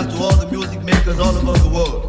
to all the music makers all over the world.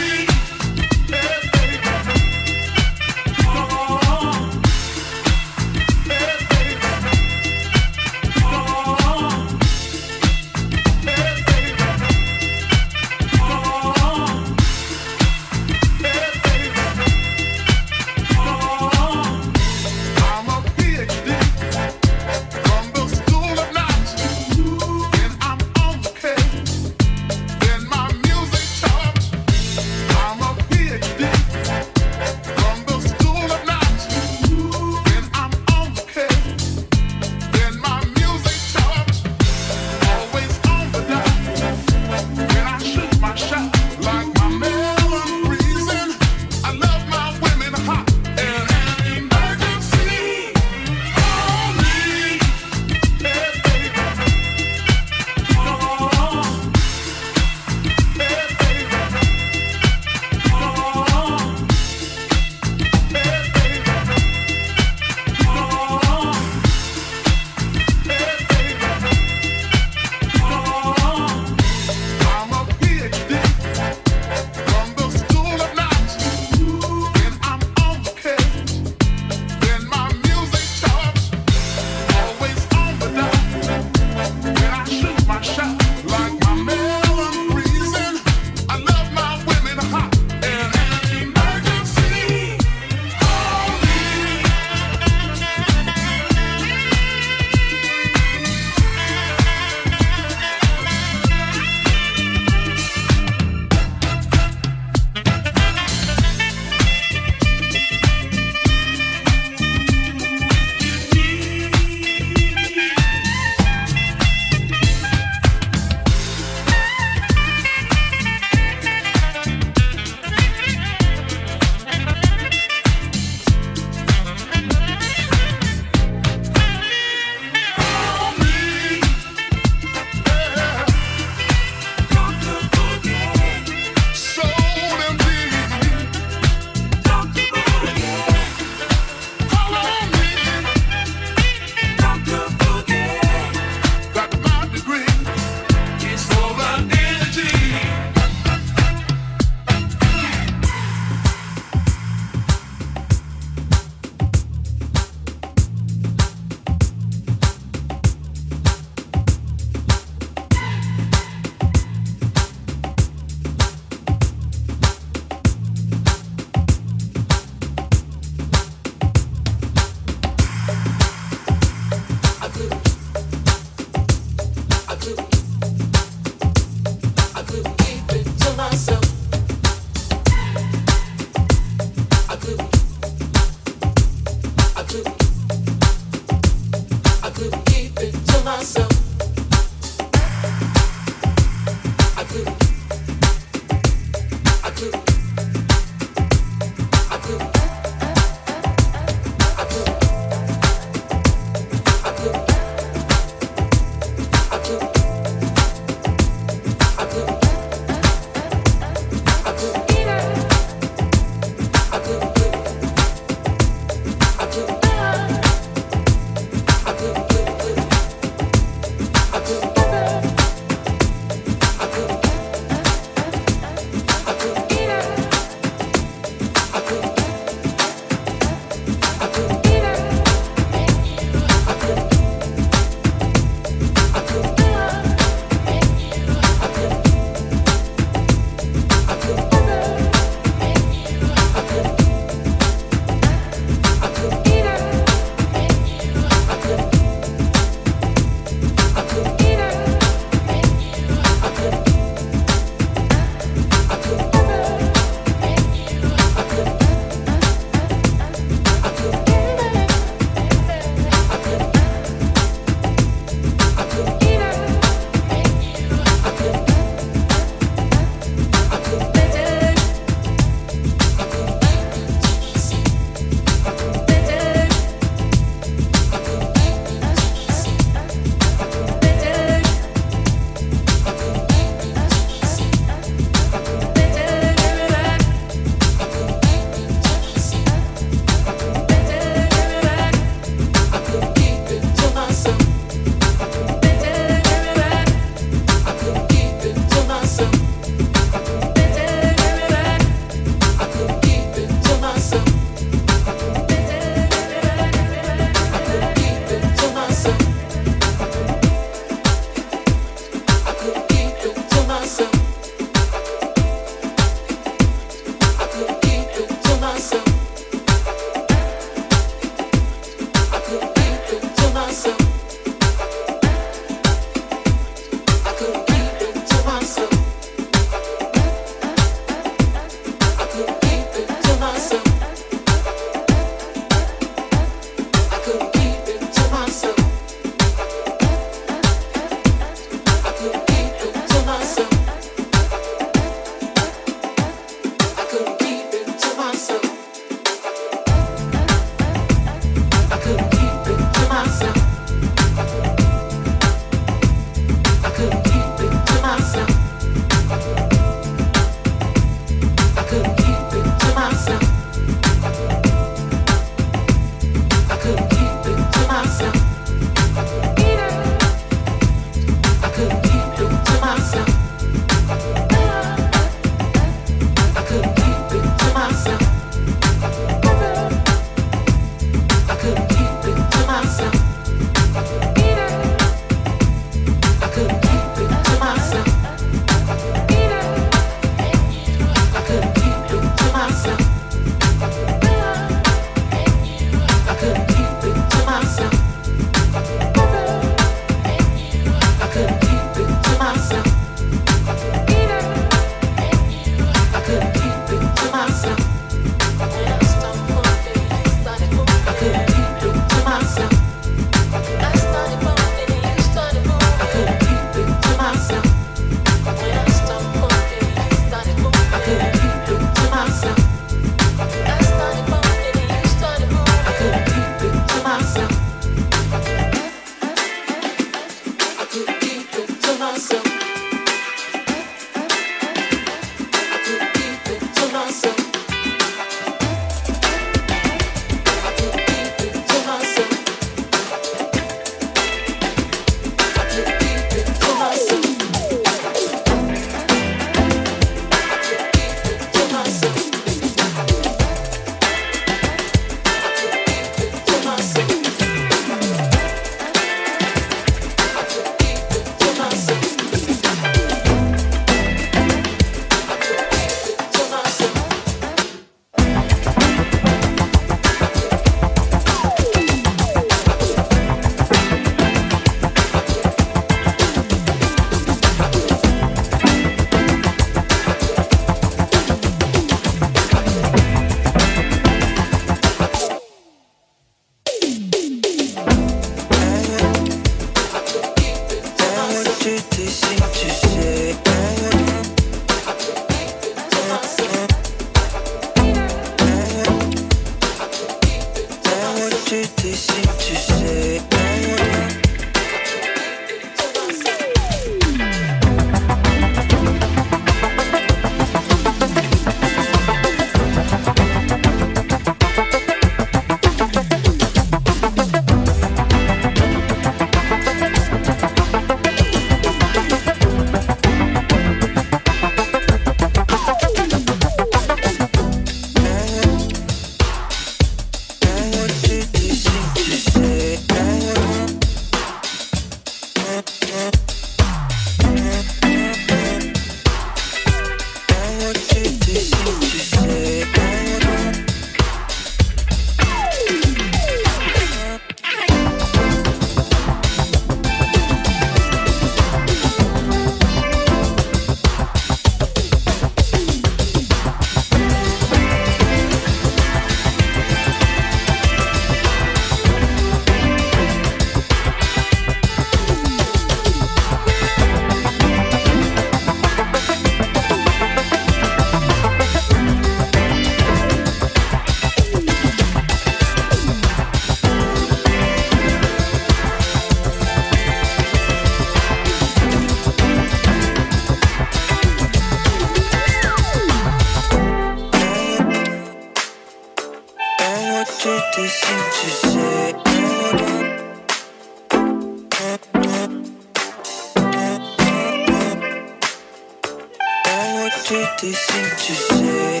What thing to say.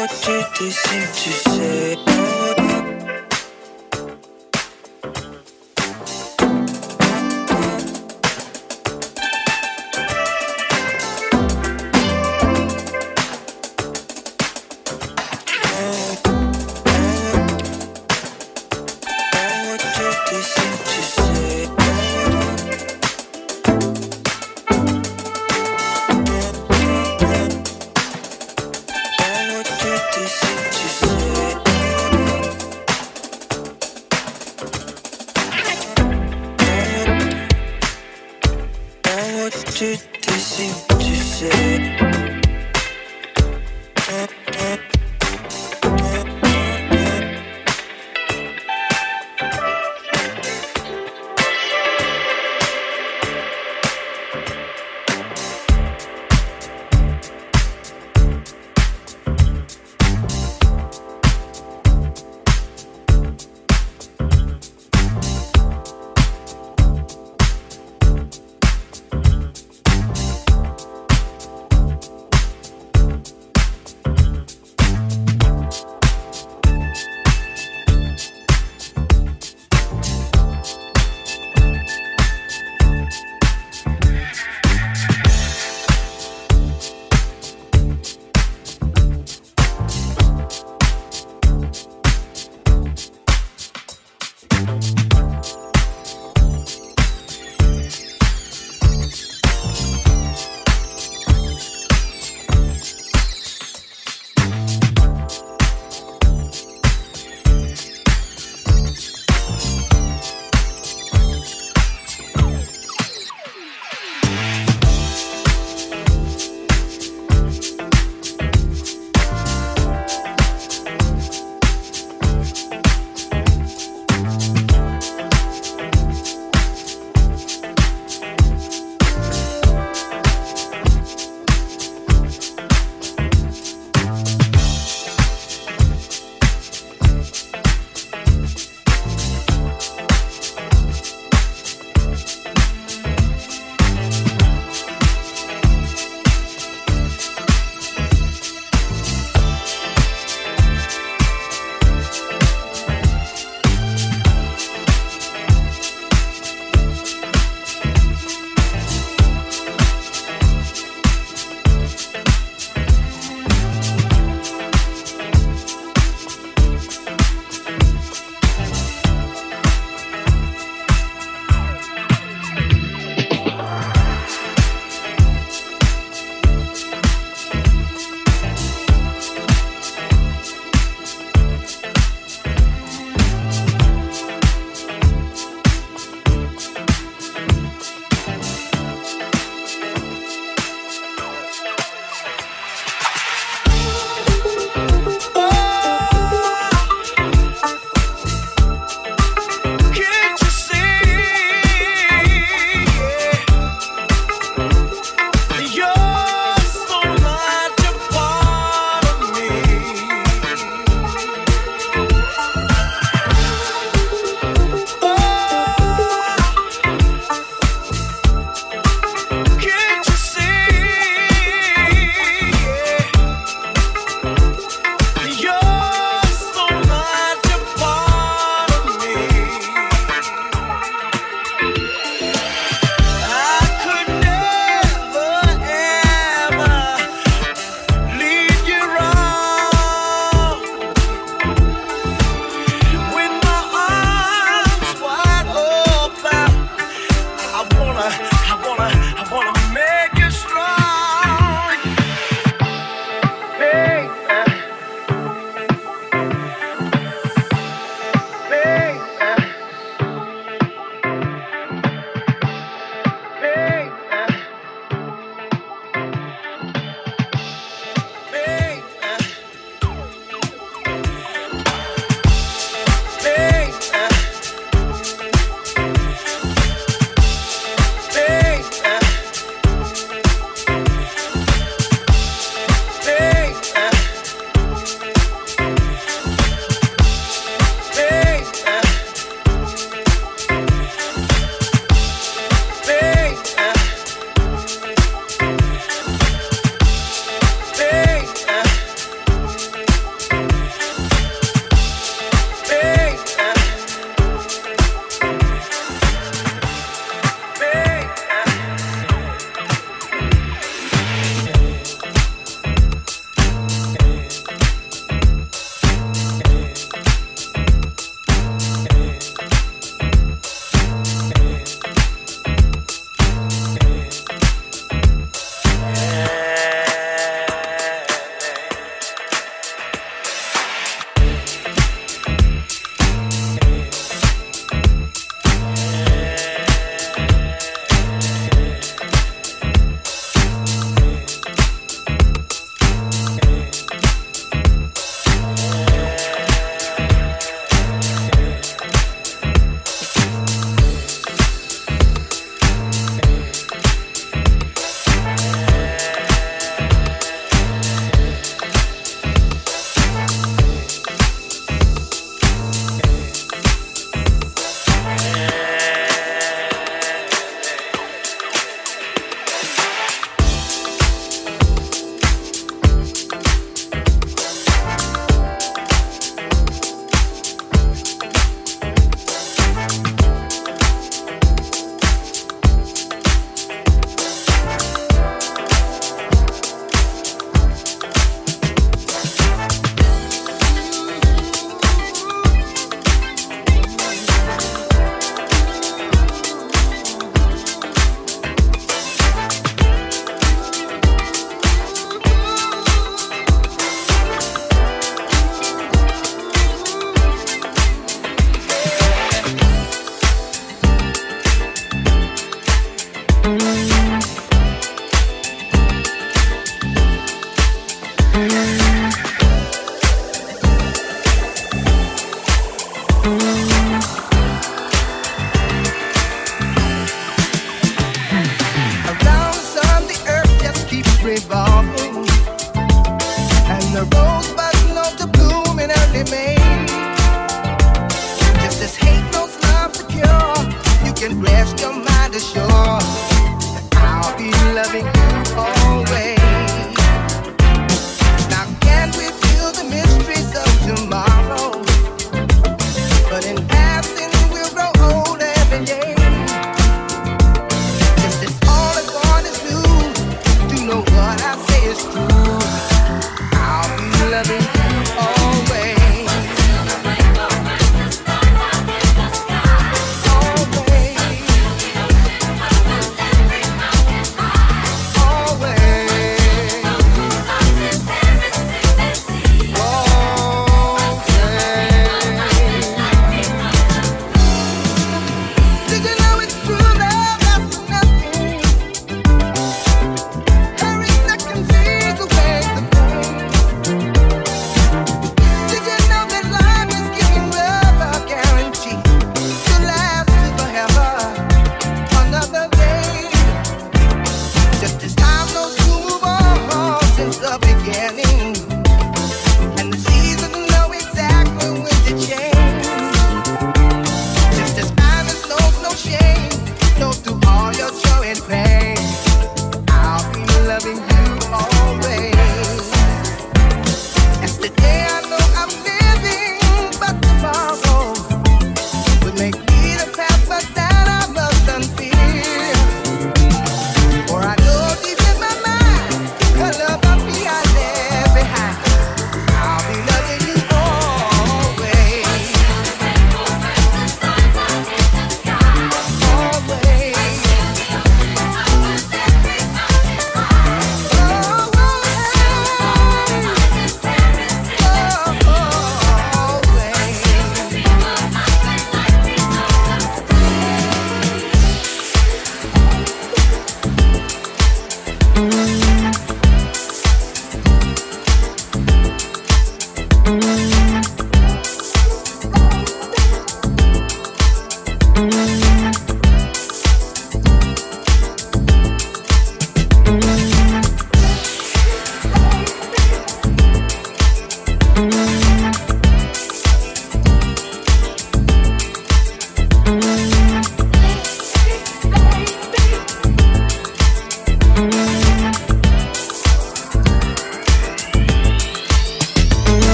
What to say.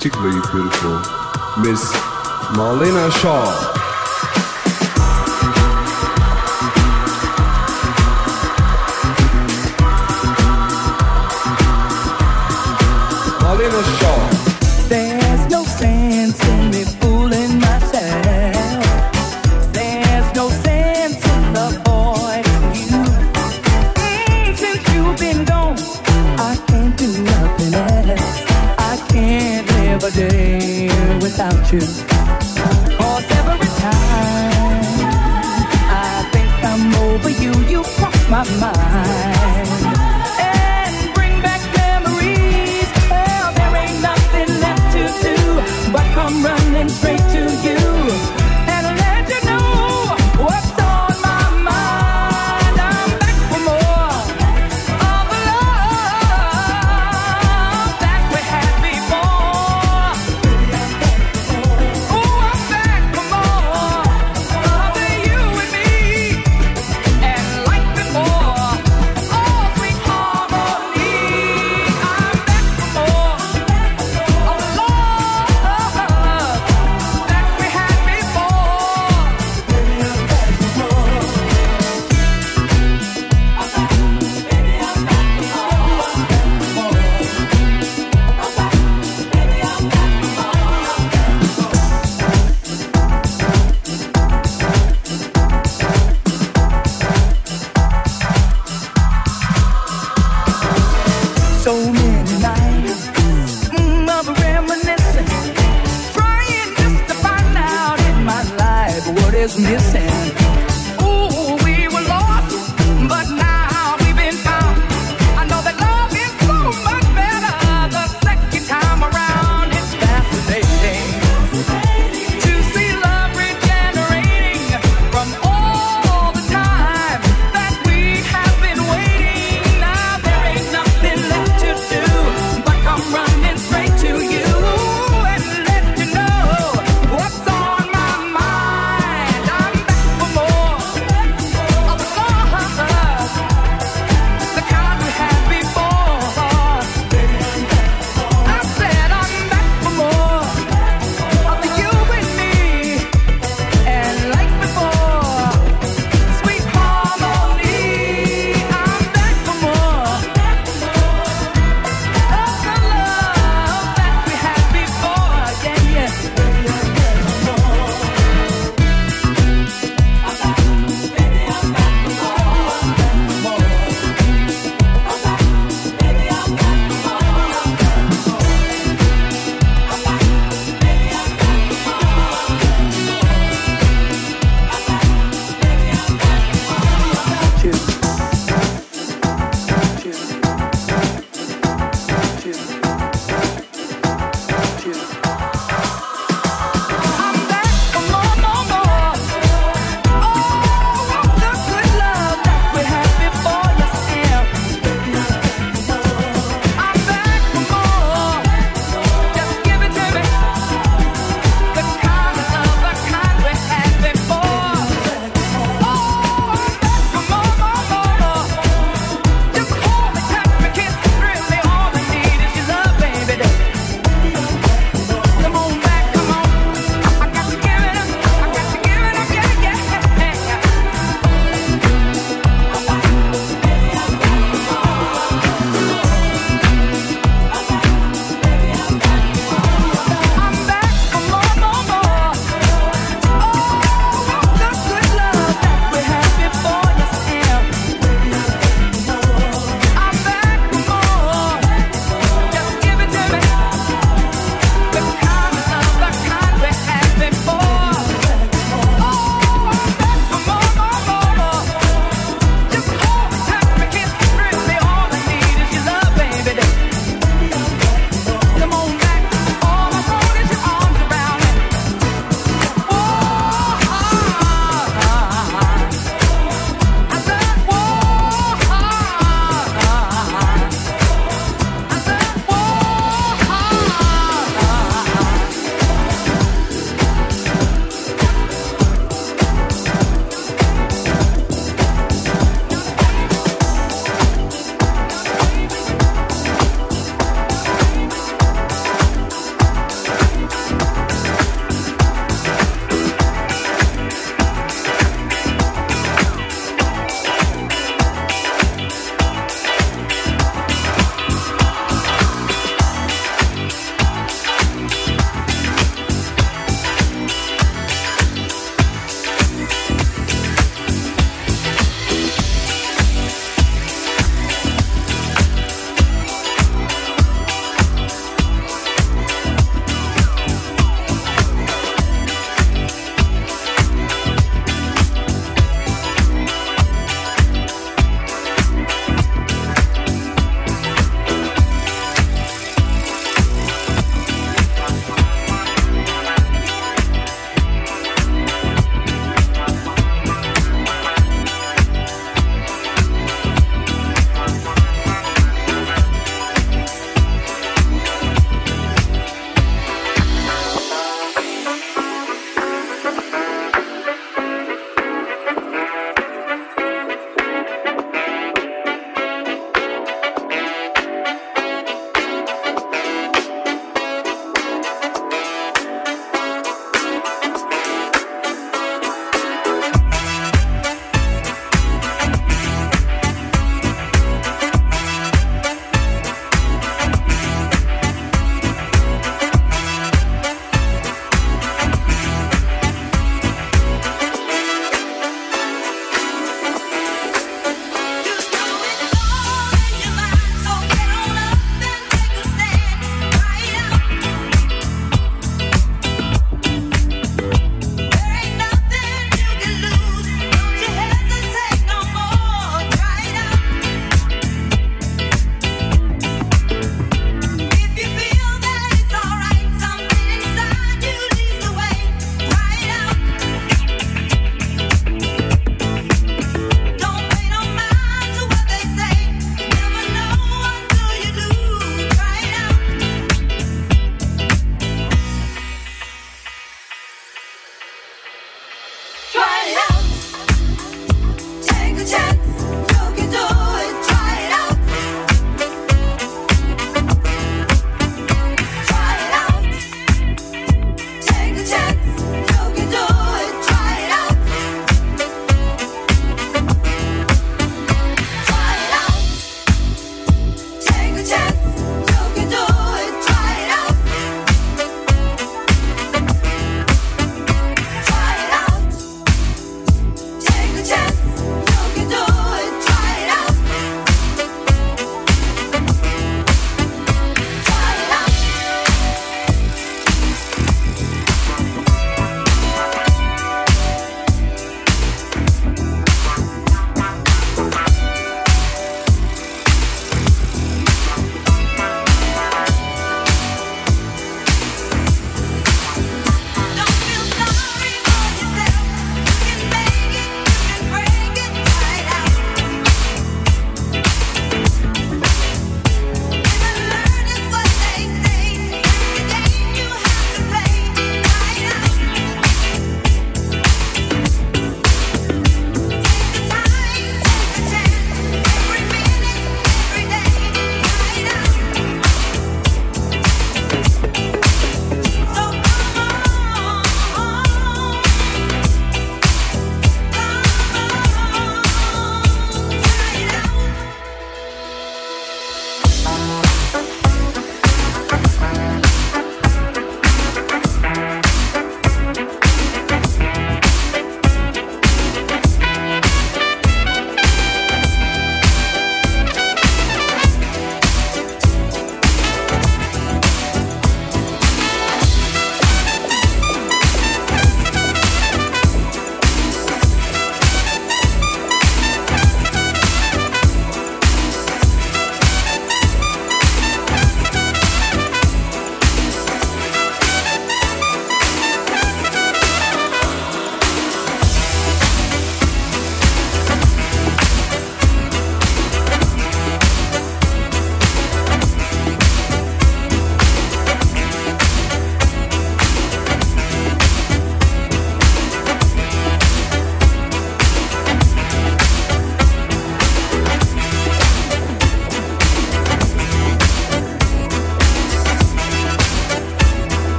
Particularly beautiful, Miss Marlena Shaw. My mind.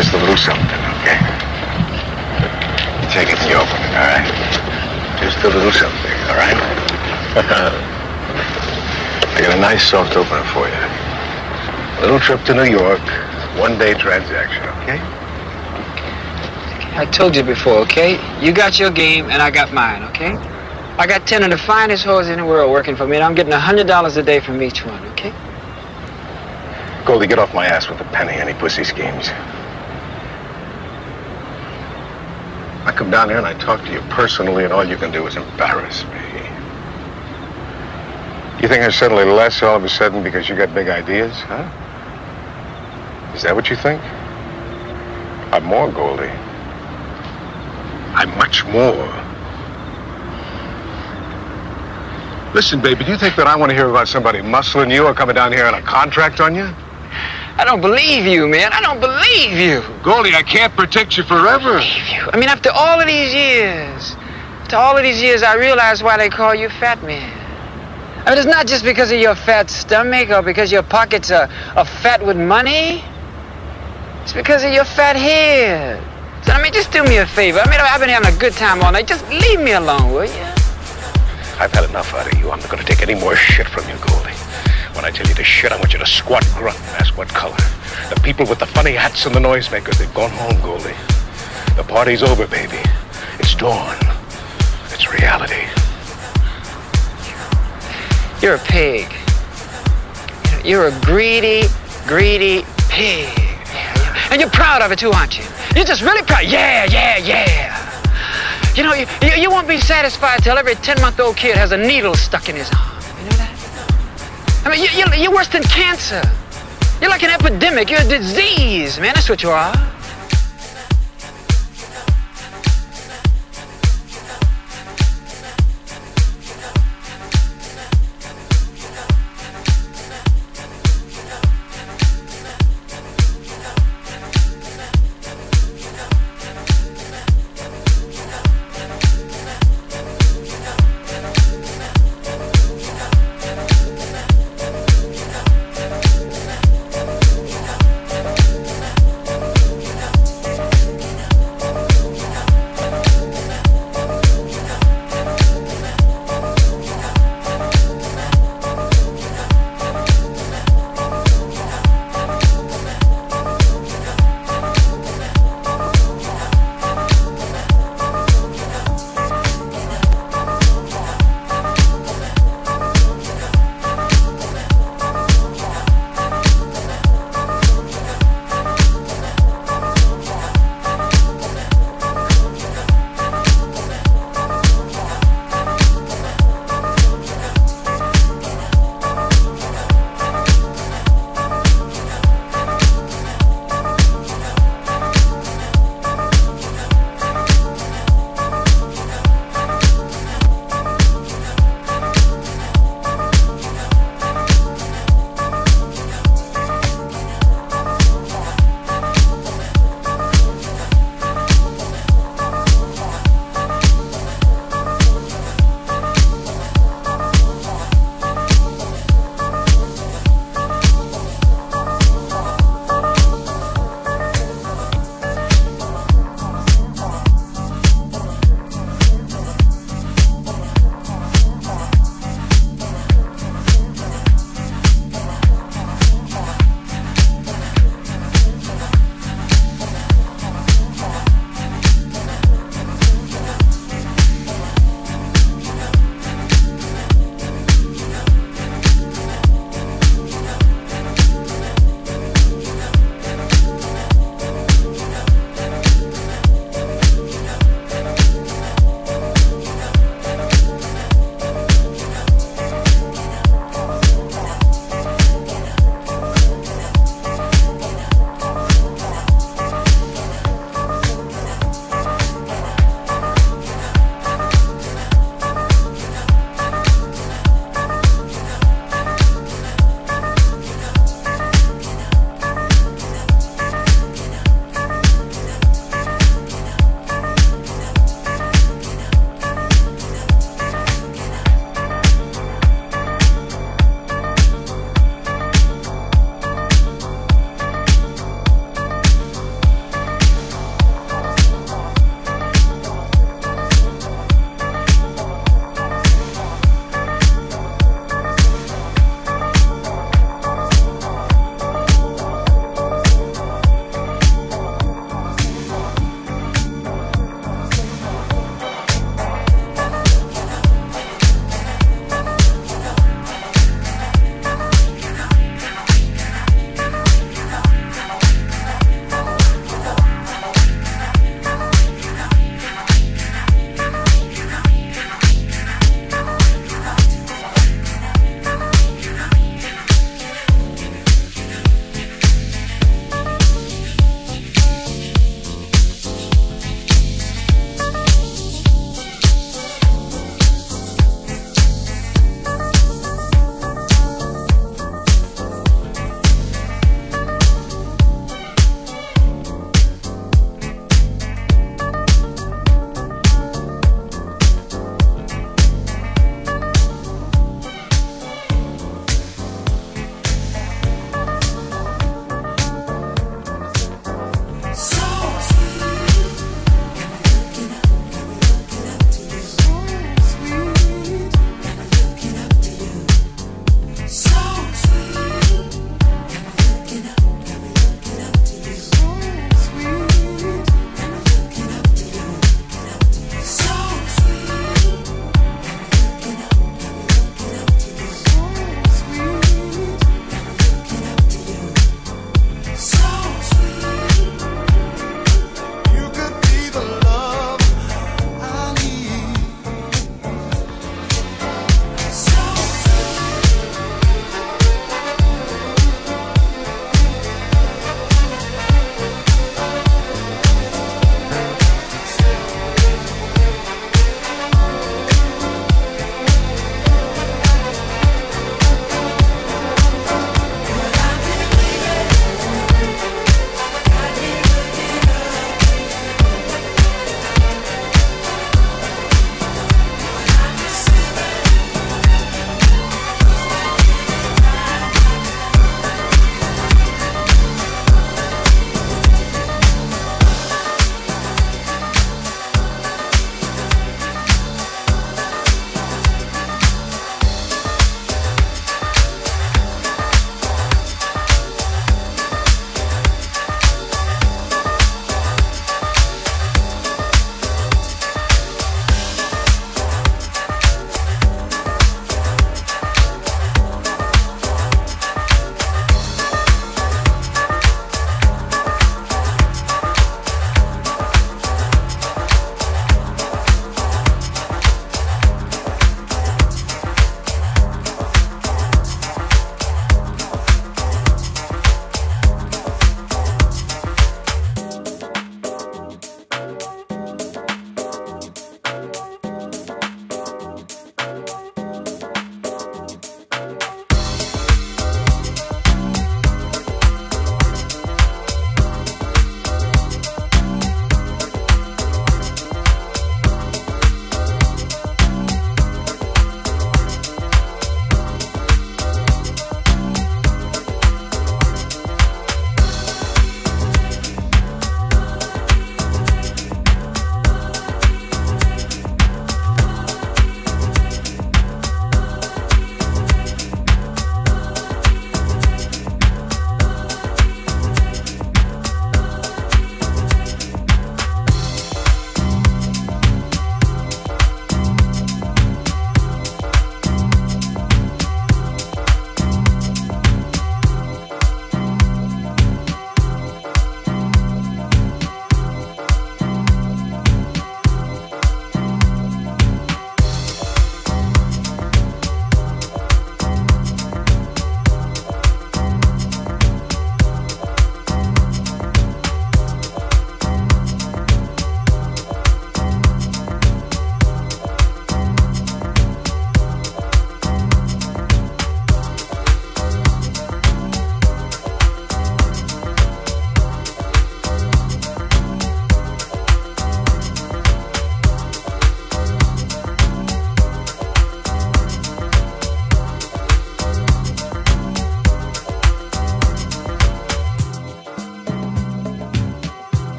Just a little something, okay? Take it and you open it, all right? Just a little something, all right? I got a nice soft opener for you. Little trip to New York, one-day transaction, okay? I told you before, okay? You got your game and I got mine, okay? I got 10 of the finest whores in the world working for me and I'm getting $100 a day from each one, okay? Goldie, get off my ass with a penny any pussy schemes. I come down here and I talk to you personally and all you can do is embarrass me. You think I'm suddenly less all of a sudden because you got big ideas, huh? Is that what you think? I'm more, Goldie. I'm much more. Listen, baby, do you think that I want to hear about somebody muscling you or coming down here on a contract on you? I don't believe you, man. I don't believe you. Goldie, I can't protect you forever. I mean, after all of these years, after all of these years, I realize why they call you Fat Man. I mean, it's not just because of your fat stomach or because your pockets are, are fat with money. It's because of your fat head. So, I mean, just do me a favor. I mean, I've been having a good time all night. Just leave me alone, will you? I've had enough out of you. I'm not going to take any more shit from you, Goldie. When I tell you to shit, I want you to squat, grunt, and ask what color. The people with the funny hats and the noisemakers, they've gone home, Goldie. The party's over, baby. It's dawn. It's reality. You're a pig. You're a greedy, greedy pig. And you're proud of it too, aren't you? You're just really proud. Yeah, yeah, yeah. You know, you, you, won't be satisfied till every 10-month-old kid has a needle stuck in his arm. I mean, you, you're, you're worse than cancer. You're like an epidemic. You're a disease, man. That's what you are.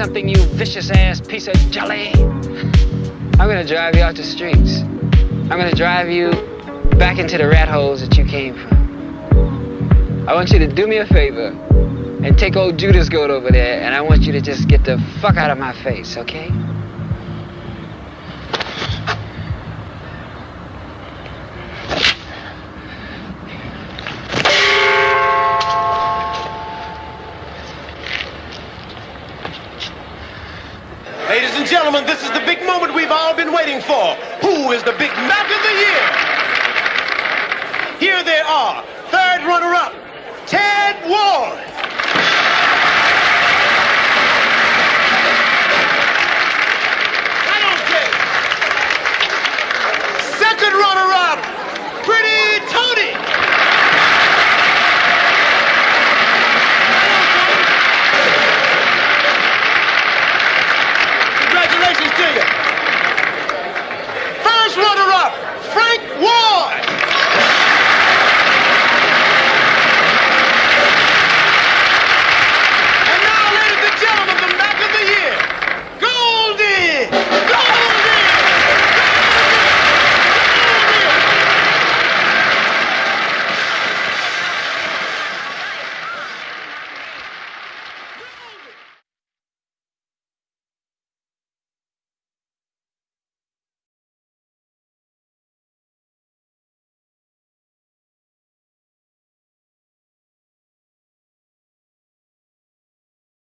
Something, you vicious ass piece of jelly. I'm gonna drive you out the streets. I'm gonna drive you back into the rat holes that you came from. I want you to do me a favor and take old Judas goat over there, and I want you to just get the fuck out of my face, okay?